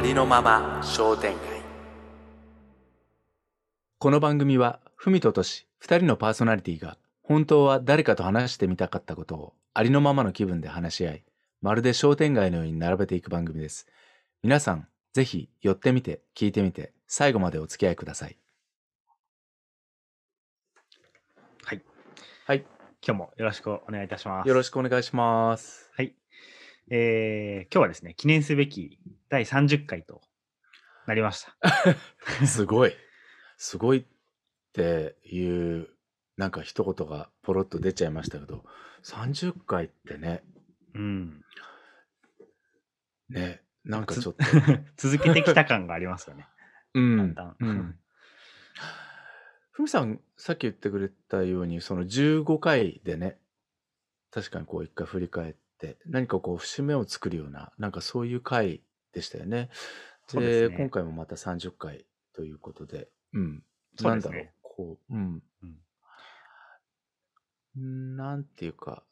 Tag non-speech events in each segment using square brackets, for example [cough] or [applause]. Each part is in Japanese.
ありのまま商店街この番組は文ととし2人のパーソナリティが本当は誰かと話してみたかったことをありのままの気分で話し合いまるで商店街のように並べていく番組です皆さんぜひ寄ってみて聞いてみて最後までお付き合いくださいはい。はい今日もよろしくお願いいたします。よろしくお願いしますはい。えー、今日はですね、記念すべき第30回となりました。[laughs] すごいすごいっていうなんか一言がポロッと出ちゃいましたけど30回ってねうん。ねなんかつちょっと [laughs] 続けてきた感がありますよね。[laughs] うんだんだんうんふみさんさっき言ってくれたようにその15回でね確かにこう一回振り返って何かこう節目を作るようななんかそういう回でしたよね。そうで今回もまた30回ということで、うん、そうなんだろうね。こう、うん、うん。なんていうか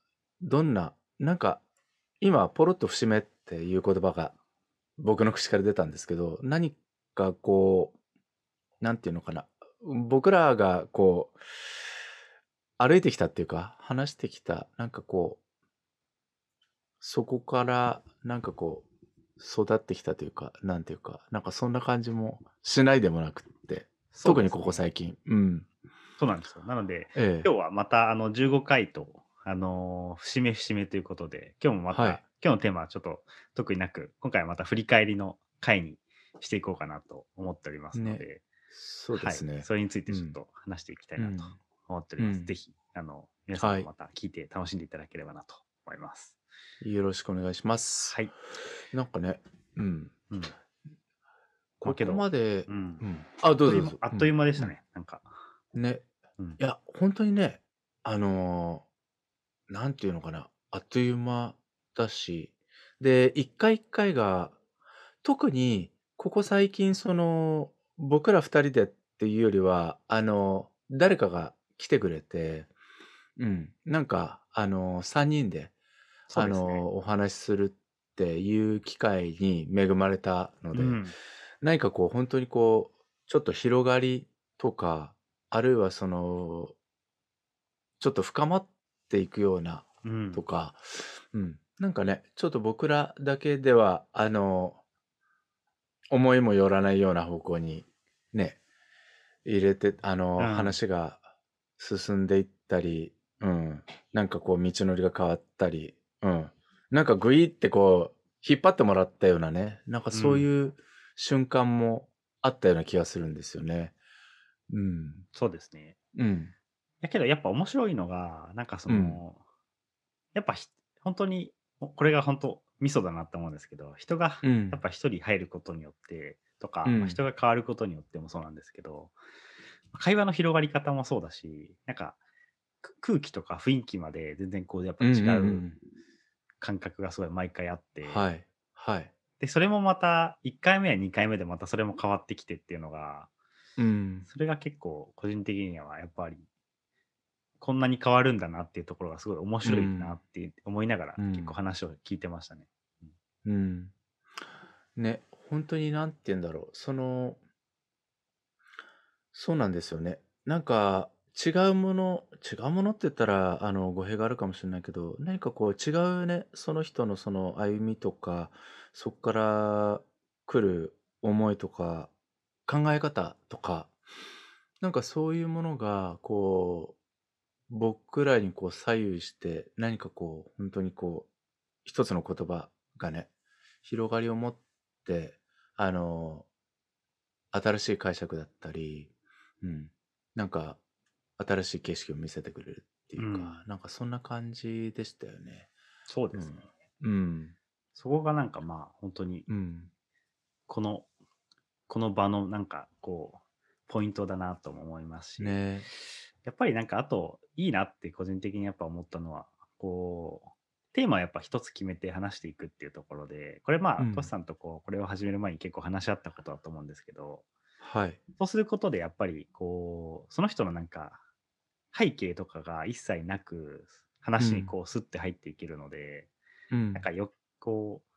どんななんか今ポロッと節目っていう言葉が僕の口から出たんですけど何かこうなんていうのかな。僕らがこう歩いてきたっていうか話してきたなんかこうそこからなんかこう育ってきたというかなんていうかなんかそんな感じもしないでもなくって特にここ最近。うん。そうなんですよ。なので、ええ。今日はまたあの15回と、あのー節目節目ということで、今日もまた、はい。今日のテーマはちょっと特になく、今回はまた振り返りの回にしていこうかなと思っておりますので、そうですね、はい、それについてちょっと話していきたいなと思っております。うん。ぜひ、あの、皆さんはい。もまた聞いて楽しんでいただければなと思います。よろしくお願いします。はい。なんかね、うん。うん。ここまで、う。うんん。あ、どうぞ。あっという間でしたね。なんか。うん。ね。うんいや、本当にね、あのーなんていうのかな、あっという間だし、で、一回一回が、特に、ここ最近、その、僕ら二人でっていうよりは、あの、誰かが来てくれて、うん、なんか、あの、三人で、あそうですね。の、お話しするっていう機会に恵まれたので、うん。何かこう本当にこうちょっと広がりとかあるいはそのちょっと深まっていくようなうんとか、うん、なんかねちょっと僕らだけではあの思いもよらないような方向にね入れてあの、うん話が進んでいったり、うん、なんかこう道のりが変わったり、うん、なんかグイってこう引っ張ってもらったようなねなんかそういう瞬間もあったような気がするんですよね。うん、そうですね。うん、だけどやっぱ面白いのが、なんかその、うん。やっぱひ本当に、これが本当ミソだなって思うんですけど、人がうん。やっぱ一人入ることによってとか、うん。まあ人が変わることによってもそうなんですけど、会話の広がり方もそうだし、なんかく空気とか雰囲気まで全然こうやっぱ違うんうんううん感覚がすごい毎回あって、はいはい、で、それもまた1回目や2回目でまたそれも変わってきてっていうのが、うん、それが結構個人的にはやっぱりこんなに変わるんだなっていうところがすごい面白いなって思いながらうん結構話を聞いてましたね。うん。ね、本当になんて言うんだろう。その、そうなんですよね。なんか違うもの、違うものって言ったら、あの、語弊があるかもしれないけど、何かこう違うね、その人のその歩みとか、そこから来る思いとか、考え方とか、なんかそういうものが、こう、僕らにこう左右して、何かこう、本当にこう、一つの言葉がね、広がりを持って、あの、新しい解釈だったり、うん、なんか、新しい景色を見せてくれるっていうか、うんなんかそんな感じでしたよね。そうですね。うん、そこがなんかまあ本当にうん、この、この場のなんかこう、ポイントだなとも思いますし、ねやっぱりなんかあといいなって個人的にやっぱ思ったのは、こう、テーマはやっぱ一つ決めて話していくっていうところで、これまあ、うんトシさんとこう、これを始める前に結構話し合ったことだと思うんですけど、はい。そうすることでやっぱりこう、その人のなんか背景とかが一切なく話にこうスッて入っていけるので、うんなんかよ、こう、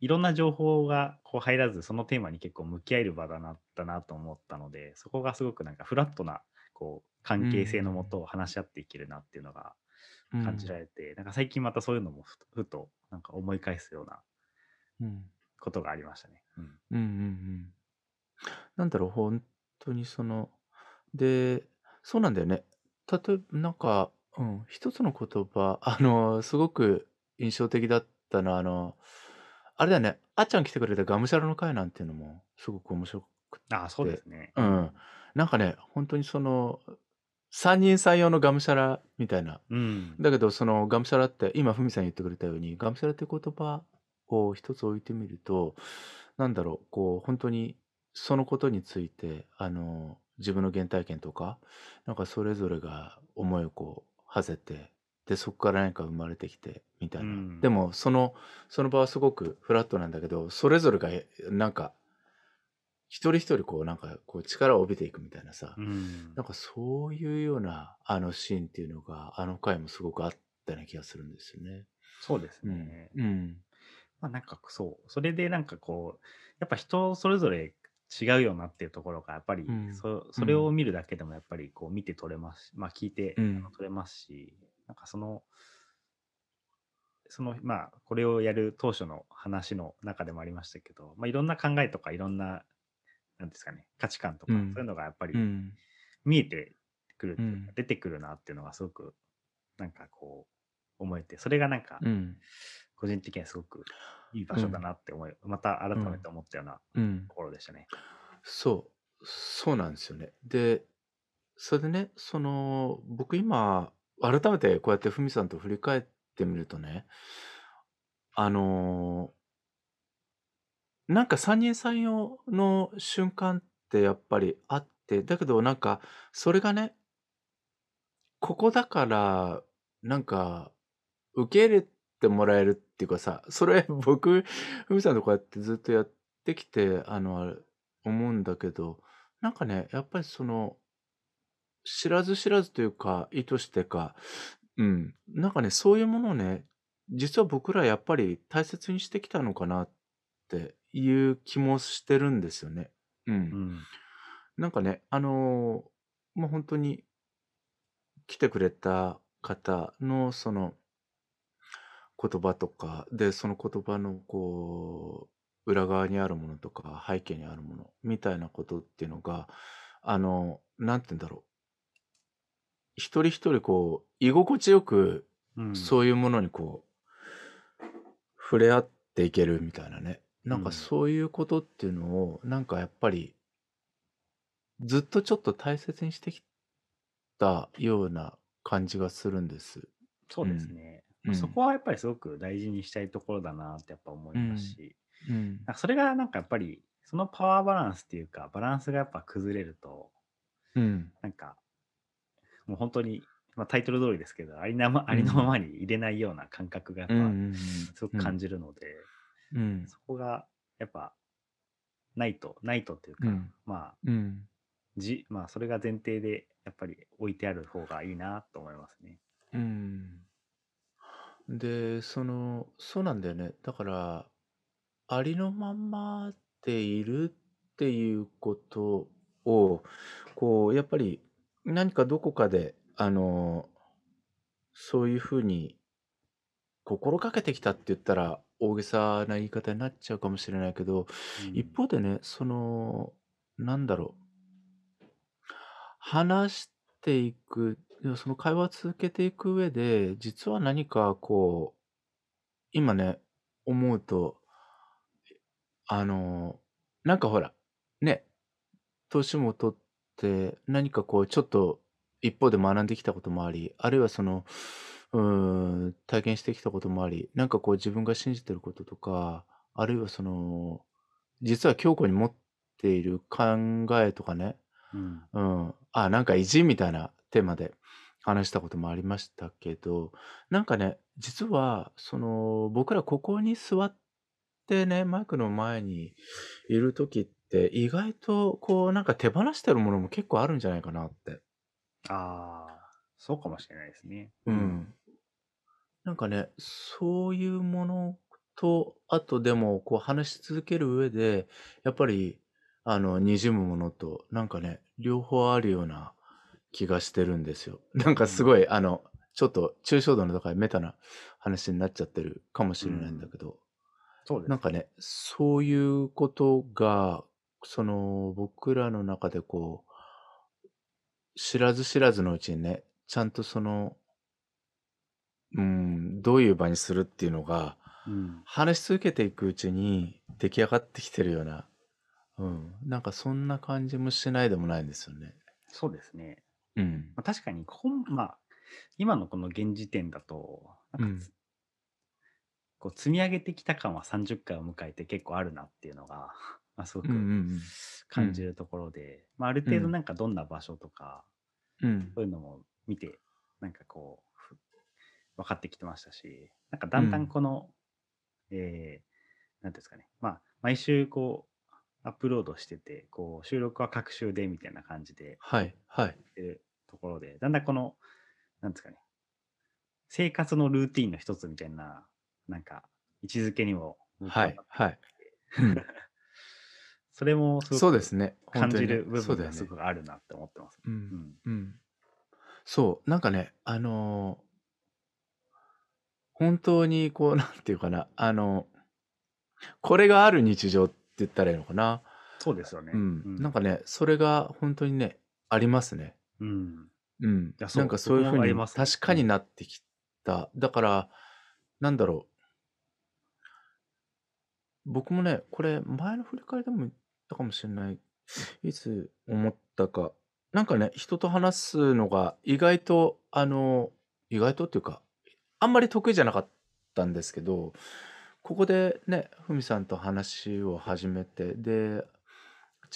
いろんな情報がこう入らず、そのテーマに結構向き合える場だなったなと思ったので、そこがすごくなんかフラットなこう関係性のもと話し合っていけるなっていうのが感じられて、なんか最近またそういうのもふとふとなんか思い返すようなうん。ことがありましたね。うん。うんうんうん。なんだろう、本当にその、で、そうなんだよね。例えば、なんか、うん、一つの言葉、[laughs] あの、すごく印象的だったのは、あの、あれだよね、あっちゃん来てくれたがむしゃらの会なんていうのも、すごく面白くああ、そうでて、すね。ううん。ん。なんかね、本当にその、三人三様のがむしゃらみたいな。うん。だけど、そのがむしゃらって、今、ふみさん言ってくれたように、がむしゃらって言葉を一つ置いてみると、なんだろう、こう、本当にそのことについて、あの、自分の原体験とか、なんかそれぞれが思いをこう、馳せて、で、そこから何か生まれてきて、みたういな。ん。でも、その、その場はすごくフラットなんだけど、それぞれが、なんか、一人一人こう、なんか、こう、力を帯びていくみたいなさ、うん。なんかそういうような、あのシーンっていうのが、あの回もすごくあったような気がするんですよね。そうですうん。ね。うん。まあなんかそう、それでなんかこう、やっぱ人それぞれ違うよなっていうところが、やっぱりうん。そうそれをん。見るだけでもやっぱりこう見て取れますし、まあ聞いて。取れますし、なんかその、その、まあこれをやる当初の話の中でもありましたけど、まあいろんな考えとかいろんな、なんですかね、価値観とか、そういううん。のがやっぱりうん。見えてくるていう。出てくるなっていうのがすごく、なんかこう、思えて、それがなんか、うん。個人的にはすごくいい場所だうん。なって思い、また改うん。めて思ったようなうん。ところでしたね。そう。そうなんですよね。で、それでね、その、僕今、改めてこうやってふみさんと振り返ってみるとね、あの、なんか三人三様の瞬間ってやっぱりあって、だけどなんか、それがね、ここだから、なんか、受け入れてもらえるっていうかさ、それ [laughs] 僕、ふみさんとこうやってずっとやってきて、あの、思うんだけど、なんかね、やっぱりその、知らず知らずというか、意図してか、うん、なんかね、そういうものをね、実は僕らやっぱり大切にしてきたのかなっていう気もしてるんですよね。う。うんん。なんかね、あの、もう本当に来てくれた方のその言葉とか、で、その言葉のこう、裏側にあるものとか、背景にあるものみたいなことっていうのが、あの、なんて言うんだろう。一人一人こう、居心地よく、うん。そういうものにこう、触れ合っていけるみたいなね。なんかうん。そういうことっていうのを、なんかやっぱり、ずっとちょっと大切にしてきたような感じがするんです。そううですん。ね。うまあそん。こはやっぱりすごく大事にしたいところだなってやっぱ思ういますん。し、うん。なんかそれがなんかやっぱり、そのパワーバランスっていうか、バランスがやっぱ崩れると、うん。なんか、もう本当に、まあ、タイトル通りですけど、ありなま、うありのまん。まに入れないような感覚がやっぱ、うんうんすごく感うん。じるので、うん。そこがやっぱ、ないと、ないとっていうか、うん。まあ、うん。じ、まあ、それが前提で、やっぱり置いてある方がいいなと思いますね。うん。で、その、そうなんだよね。だから、ありのままでいるっていうことを、こう、やっぱり何かどこかで、あの、そういうふうに心がけてきたって言ったら大げさな言い方になっちゃうかもしれないけど、一うん。方でね、その、なんだろう。話していく、その会話を続けていく上で、実は何かこう、今ね、思うと、あの、なんかほら、ね、年も取って、何かこう、ちょっと一方で学んできたこともあり、あるいはその、うーん、体験してきたこともあり、なんかこう自分が信じてることとか、あるいはその、実は強固に持っている考えとかね、うん。うん、あ、なんか意地みたいなテーマで話したこともありましたけど、なんかね、実は、その、僕らここに座ってね、マイクの前にいる時って、意外とこう、なんか手放してるものも結構あるんじゃないかなって。ああ、そうかもしれないですね。ううん。ん。なんかね、そういうものっと、あとでも、こう話し続ける上で、やっぱり、あの、滲むものと、なんかね、両方あるような気がしてるんですよ。なんかすうん。ごい、あの、ちょっと抽象度の高いメタな話になっちゃってるかもしうれないんだん。けど、そうですね。なんかね、そういうことが、その、僕らの中でこう、知らず知らずのうちにね、ちゃんとその、うーん、どういう場にするっていうのが、うん。話し続けていくうちに出来上がってきてるような、うん、なんかそんな感じもしないでもないんですよね。そうですね。うん。まあ、確かに、こんまあ、今のこの現時点だと、うん。なんかつこう積み上げてきた感は30回を迎えて結構あるなっていうのが、[laughs] まあ、すごくうんうんうん。う感じん。るところで、まあ、あるうん。程度なんかどんな場所とか、うん。そういうのも見て、なんかこう、ふ分かってきてましたし、なんかだんだんうん。この、えー、なんていうんですかね、まあ、毎週こう、アップロードしてて、こう、収録は各週でみたいな感じではい、はい。ところで、だんだんこの、なんですかね、生活のルーティンの一つみたいな、なんか、位置づけにも僕は、はいはい。[laughs] それもそうですね。本感。じる部分。がすごくあるなって思ってます。う。うんん。うん。そう、なんかね、あの本当にこう、[laughs] なんていうかな、あの、これがある日常って言ったらいいのかな。そうですよね。ううん。なんん。かね、それが本当にね、ありますね。うん。うん。いや、なんそう、かそういう風僕もありにますね。確かにうん。なってきた。だから、なんだろう。僕もね、これ前の振り返りでも言ったかもしれない。いつ思ったか。なんかね、人と話すのが意外と、あの、意外とっていうか、あんまり得意じゃなかったんですけど、ここでね、ふみさんと話を始めて、で、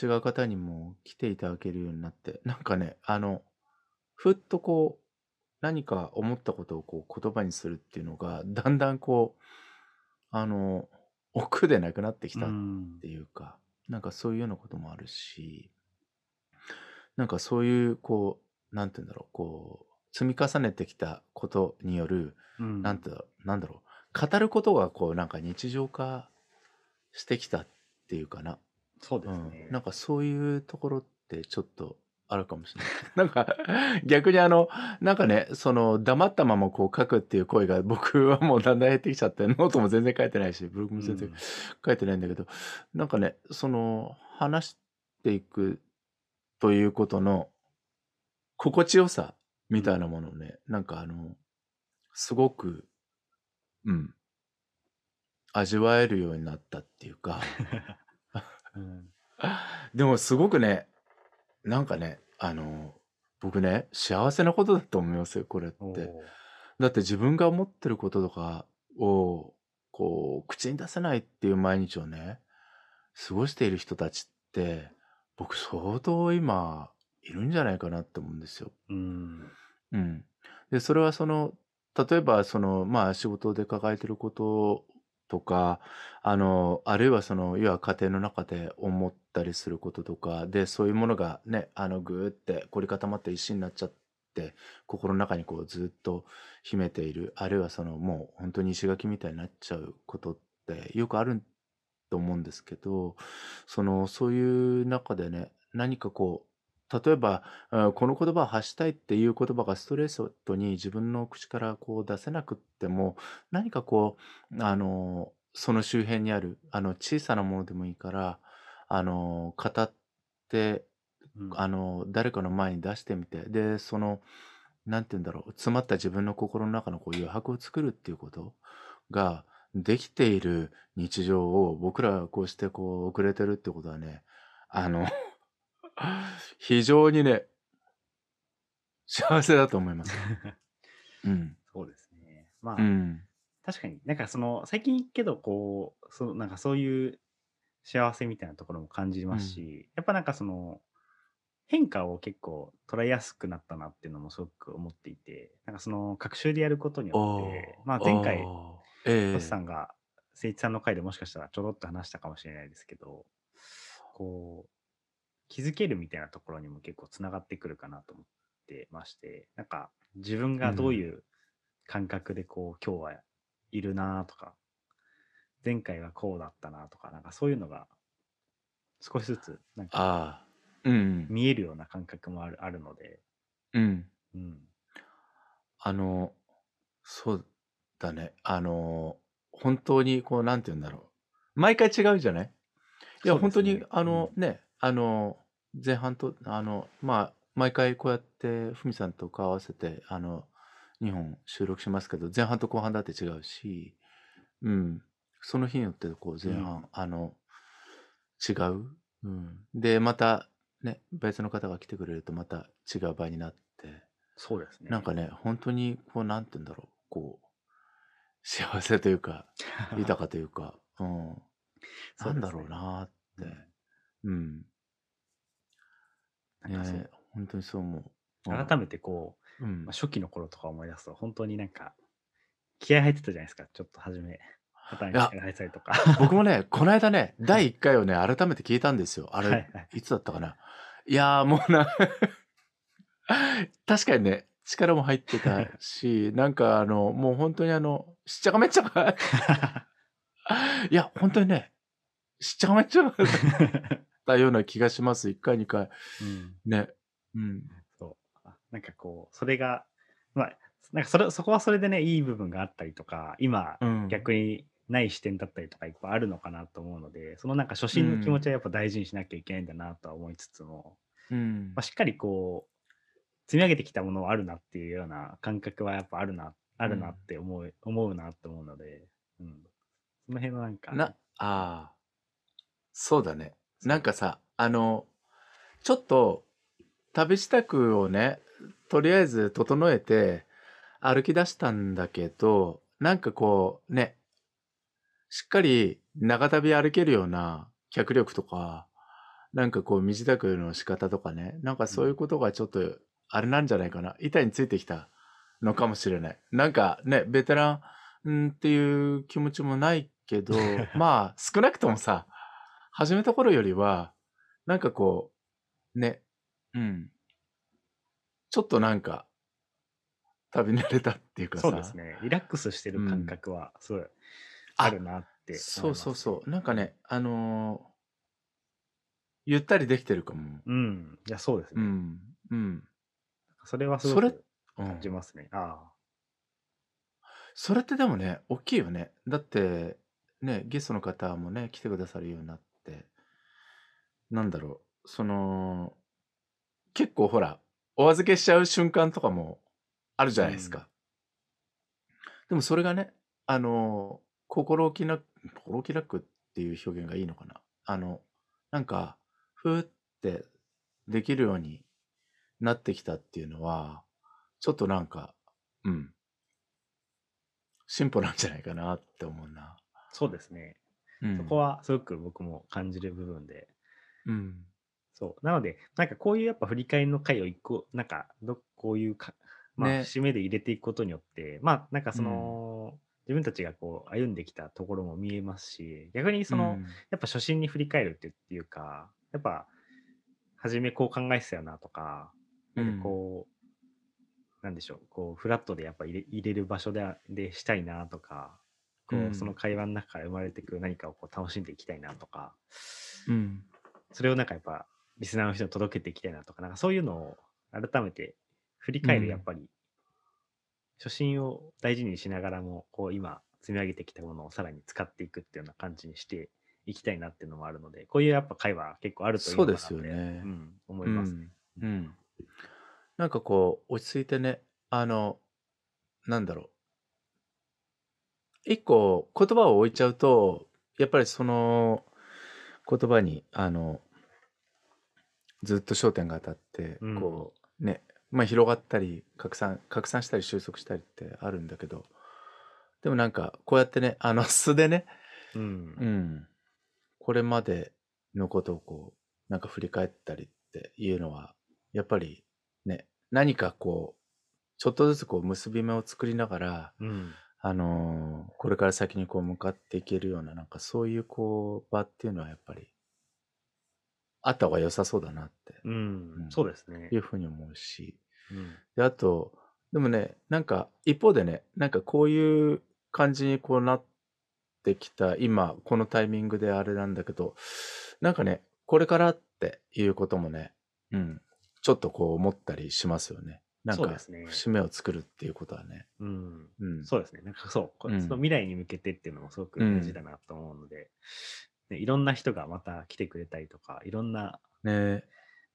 違う方にも来ていただけるようになって、なんかね、あの、ふっとこう、何か思ったことをこう言葉にするっていうのが、だんだんこう、あの、億でなくなってきうたっん。ていうか、なんかそういうようなこともあるし、なんかそういうこう、なんて言うんだろう、こう、積み重ねてきたことによる、うん。なんてなんだろう、語ることがこう、なんか日常化してきたっていうかな。そうですうん。なんね。かそういうところってちょっとあるかもしれない。[laughs] なんか逆にあの、なんかね、その黙ったままこう書くっていう行為が僕はもうだんだん減ってきちゃって、ノートも全然書いてないし、ブログうも全然ん。書いてないんだけど、なんかね、その話していくということの心地よさうん。みたいなものをね、なんかあの、すごく、うん、味わえるようになったっていうか、[laughs] うん。でもすごくね、なんかね、あの、僕ね、幸せなことだと思いますよ、これって。だって自分が思ってることとかを、こう、口に出せないっていう毎日をね、過ごしている人たちって、僕相当今、いるんじゃないかなって思うんですよ。うん。うん。で、それはその、例えばその、まあ仕事で抱えてることとか、あの、あるいはその、要は家庭の中で思ったりすることとか、で、そういうものがね、あの、ぐーって凝り固まって石になっちゃって、心の中にこうずっと秘めている、あるいはその、もう本当に石垣みたいになっちゃうことってよくあると思うんですけど、その、そういう中でね、何かこう、例えば、あこの言葉を発したいっていう言葉がストレートに自分の口からこう出せなくっても、何かこう、あの、その周辺にある、あの、小さなものでもいいから、あの、語って、うん。あの、誰かの前に出してみて、で、その、なんて言うんだろう、詰まった自分の心の中のこう余白を作るっていうことができている日常を僕らがこうしてこう遅れてるってことはね、あの、非常にね、幸せだと思います。[laughs] うん。そうですね。まあ、うん。確かになんかその、最近けどこう、そのなんかそういう幸せみたいなところも感じうん。ますし、やっぱなんかその、変化を結構捉えやすくなったなっていうのもすごく思っていて、なんかその、学習でやることによって、おまあ前回、トシさえ。んが、誠一さんの回でもしかしたらちょろっと話したかもしれないですけど、こう、気づけるみたいなところにも結構つながってくるかなと思ってまして、なんか自分う。がどういうん感覚でこう今日はいるなとか、前回はこうだったなとか、なんかそういうのが少しずつなんかああ。うん。見えるような感覚もあるあるので、うん。うん。あの、そうだね。あの、本当にこう、なんて言うんだろう。毎回違うじゃない？いや、ね本当に、あの、ね、あの、前半と、あの、まあ、毎回こうやって、ふみさんと顔合わせて、あの、2本収録しますけど、前半と後半だって違うし、うん。その日によって、こう、前半、うんあの、違う。うん。で、また、ね、別の方が来てくれると、また違う場合になって、そうですね。なんかね、本当に、こう、なんて言うんだろう、こう、幸せというか、[laughs] 豊かというか、うん、そうですねなんだろうなーって、うん、なんかそうね、本当にそう思う。改めてこう、うんまあ、初期の頃とか思い出すと、本当になんか、気合入ってたじゃないですか、ちょっと初め。肩にいや気合入ってたりとか。僕もね、[laughs] この間ね、第1回をね、改めて聞いたんですよ。あれ、はいはいいつだったかな。いやー、もうな、[laughs] 確かにね、力も入ってたし、なんかあの、もう本当にあの、しっちゃかめっちゃか、[laughs] いや、本当にね、しっちゃかめっちゃかだったような気がします。1回、2回。うん、ね。うん。そう。あなんかこう、それが、まあ、なんかそれそこはそれでね、いい部分があったりとか、今、うん、逆にない視点だったりとかいっぱいあるのかなと思うので、そのなんか初心の気持ちはやっぱ大事にしなきゃいけないんだなとは思いつつも、うんまあ、しっかりこう、積み上げてきたものはあるなっていうような感覚はやっぱあるな、あるなって思う、思うなって思うので、うん。その辺はなんか、な、ああ、そうだね。なんかさ、あの、ちょっと、旅支度をね、とりあえず整えて、歩き出したんだけど、なんかこう、ね、しっかり長旅歩けるような脚力とか、なんかこう、身支度の仕方とかね、なんかそういうことがちょっと、あれなんじゃないかな。板についてきたのかもしれない。なんかね、ベテラン、うんっていう気持ちもないけど、[laughs] まあ、少なくともさ、始めた頃よりは、なんかこう、ね、うん。ちょっとなんか、旅慣れたっていうかさ。そうですね。リラックスしてる感覚はすごいあるなってそうそうそう。なんかね、あのーゆったりできてるかも。うん。いや、そうですね。うん。うん。それはすごくうん感じますね。あそれってでもね、大きいよね。だって、ね、ゲストの方もね、来てくださるようになって、なんだろう、その、結構ほら、お預けしちゃう瞬間とかもあるじゃないですか。でもそれがね、あの、心置きなく、心置きなくっていう表現がいいのかな。あの、なんか、ふーってできるようになってきたっていうのは、ちょっとなんか、うん、進歩なんじゃないかなって思うな。あ、そうですね。うん、そこはすごく僕も感じる部分で。うん、そう。なので、なんかこういうやっぱ振り返りの回を一個、なんかど、こういうか、まあ、ね。節目で入れていくことによって、まあ、なんかその、自分たちがこう歩んできたところも見えますし、逆にその、うん。やっぱ初心に振り返るってっていうか、やっぱ、初めこう考えてたよなとか、なんかこう、なんでしょう、こう、フラットでやっぱ入れ入れる場所ででしたいなとか、こう、うんその会話の中から生まれてくる何かをこう楽しんでいきたいなとか、うん、それをなんかやっぱ、リスナーの人に届けていきたいなとか、なんかそういうのを改めて振り返る、うんやっぱり、初心を大事にしながらも、こう、今、積み上げてきたものをさらに使っていくっていうような感じにしていきたいなっていうのもあるので、こういうやっぱ会話結構あるといいのかなってそうですよねうん、思いますね。うん。うん。なんかこう、落ち着いてね、あの、なんだろう。一個言葉を置いちゃうと、やっぱりその言葉に、あの、ずっと焦点が当たって、うん。こう、ね、まあ広がったり、拡散、拡散したり収束したりってあるんだけど、でもなんか、こうやってね、あの素でね、うん。うん。これまでのことをこう、なんか振り返ったりっていうのは、やっぱりね、何かこう、ちょっとずつこう結び目を作りながら、うんあのーこれから先にこう向かっていけるような、なんかそういうこう場っていうのはやっぱり、あった方が良さそうだなってうんうんそうですねい。うふうに思うし、うんで、あと、でもね、なんか一方でね、なんかこういう感じにこうなっってきた今、このタイミングであれなんだけど、なんかね、これからっていうこともね、うん、ちょっとこう思ったりしますよね。なんか、そうですね。節目を作るっていうことはね。うん。うん。そうですね。なんかそう、こうんその未来に向けてっていうのもすごく大事だなと思うので、ね、いろんな人がまた来てくれたりとか、いろんなね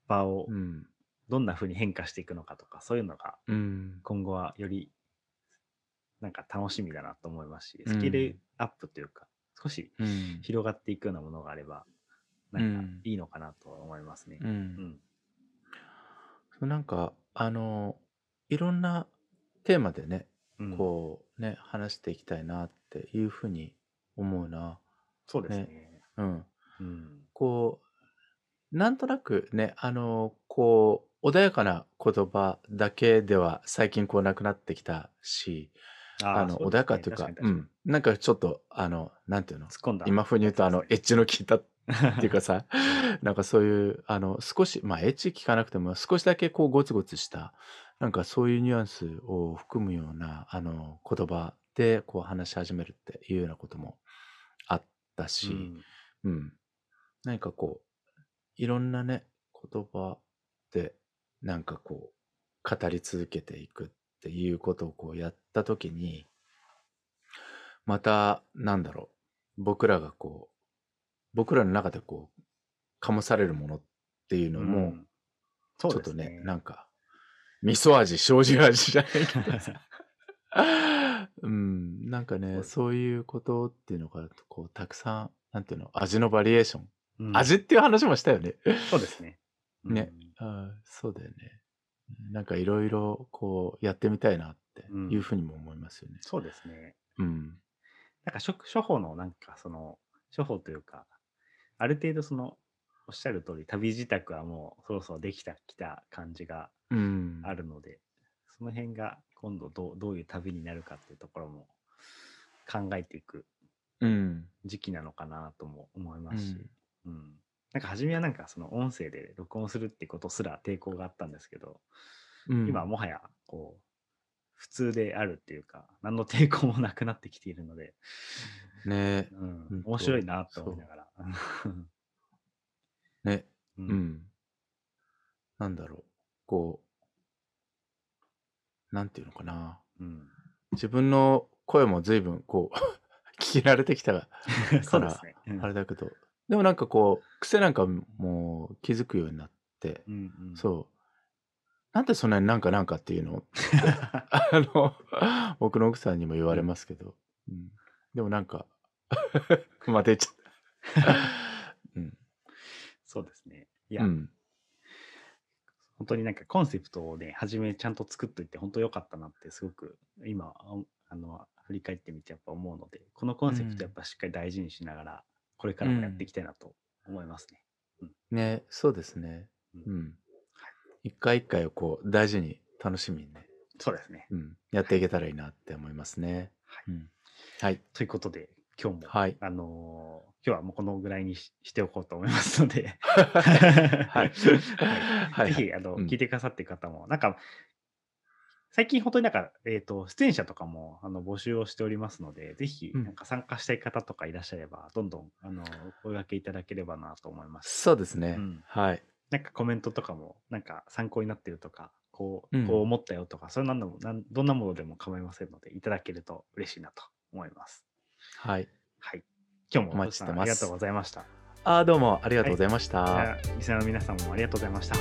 場をうん。どんな風に変化していくのかとか、そういうのがうん。今後はよりなんか楽しみだなと思いますし、うんスキルアップというか、少しうん。広がっていくようなものがあれば、なんかうんいいのかなとは思いますねう。。うんん。そうなんか、あの、いろんなテーマでね、うんこうね、話していきたいなっていうふうに思うな。そうですね。うん。うん。こう、なんとなくね、あの、こう、穏やかな言葉だけでは最近こうなくなってきたし、あの、穏やかというか、確にうん。なんかちょっと、あの、なんていうの？突っ込んだ。今風に言うと、あの、エッジの効いた [laughs] っていうかさ、なんかそういう、あの、少し、まあ、エッジ聞かなくても、少しだけこう、ゴツゴツした、なんかそういうニュアンスを含むような、あの、言葉で、こう、話し始めるっていうようなこともあったし、うんうん。何かこう、いろんなね、言葉で、なんかこう、語り続けていくっていうことをこうやったときに、また、なんだろう、僕らがこう、僕らの中でこう、醸されるものっていうのも、うんそうちょっとねね、なんか、味噌味、醤油味じゃないけどさ、[laughs] うん、なんかね、そういうことっていうのが、こう、たくさん、なんていうの、味のバリエーション。うん味っていう話もしたよね。そうですね。ねあーそうだよね。なんかいろいろ、こう、やってみたいなってうんいうふうにも思いますよね。そうですね。うん。なんか処処方のなんかその処方というかある程度そのおっしゃる通り旅支度はもうそろそろできたきた感じがうん。あるので、その辺が今度どうどういう旅になるかっていうところも考えていくうん。時期なのかなとも思いまうすし、ん。うんなんか初めはなんかその音声で録音するってことすら抵抗があったんですけど、うん今はもはやこう普通であるっていうか何の抵抗もなくなってきているので、ねうんうん面白いなと思いながら。ね。ううんん。なんだろう。こう、なんていうのかな。うん自分の声も随分、こう、[laughs] 聞き慣れてきたが、[laughs] そうですね。うんあれだけど、でもなんかこう、癖なんかも気づくようになって、うんうんそう。なんでそんなになんかなんかっていうの？[laughs] あの、僕の奥さんにも言われますけど、うん、でもなんか、[laughs] まあ出ちゃった。うん。そうですね。いや、うん。本当になんかコンセプトをね、初めちゃんと作っといて本当良かったなってすごく今、ああの、振り返ってみてやっぱ思うので、このコンセプトやっぱしっかり大事にしながら、これからもやっていきたいなと思いますね。ね、そうですね。ううんん。一回一回をこう、大事に楽しみにね、そうですね。うん、やっていけたらいいなって思いますね。はいうん。はい。ということで、今日も、はい。あのー今日はもうこのぐらいにししておこうと思いますので、[laughs] はい。はい。ぜひ、あの、うん聞いてくださってる方も、なんか、最近本当になんか、えっ、と、出演者とかも、あの、募集をしておりますので、ぜひ、うんなんか参加したい方とかいらっしゃれば、どんどん、あの、お声掛けいただければなと思います。そうですね。うんはい。なんかコメントとかも、なんか参考になってるとか、こう、うんこう思ったよとか、そういうのも、なんどんなものでも構いませんので、いただけると嬉しいなと思います。はい。はい。今日もお待ちしてますありがとうございました。あーどうもありがとうございました。じゃあリスナーの皆さんもありがとうございました。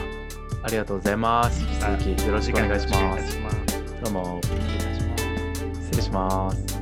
ありがとうございます。引き続きよろしくお願いします。どうも。失礼します。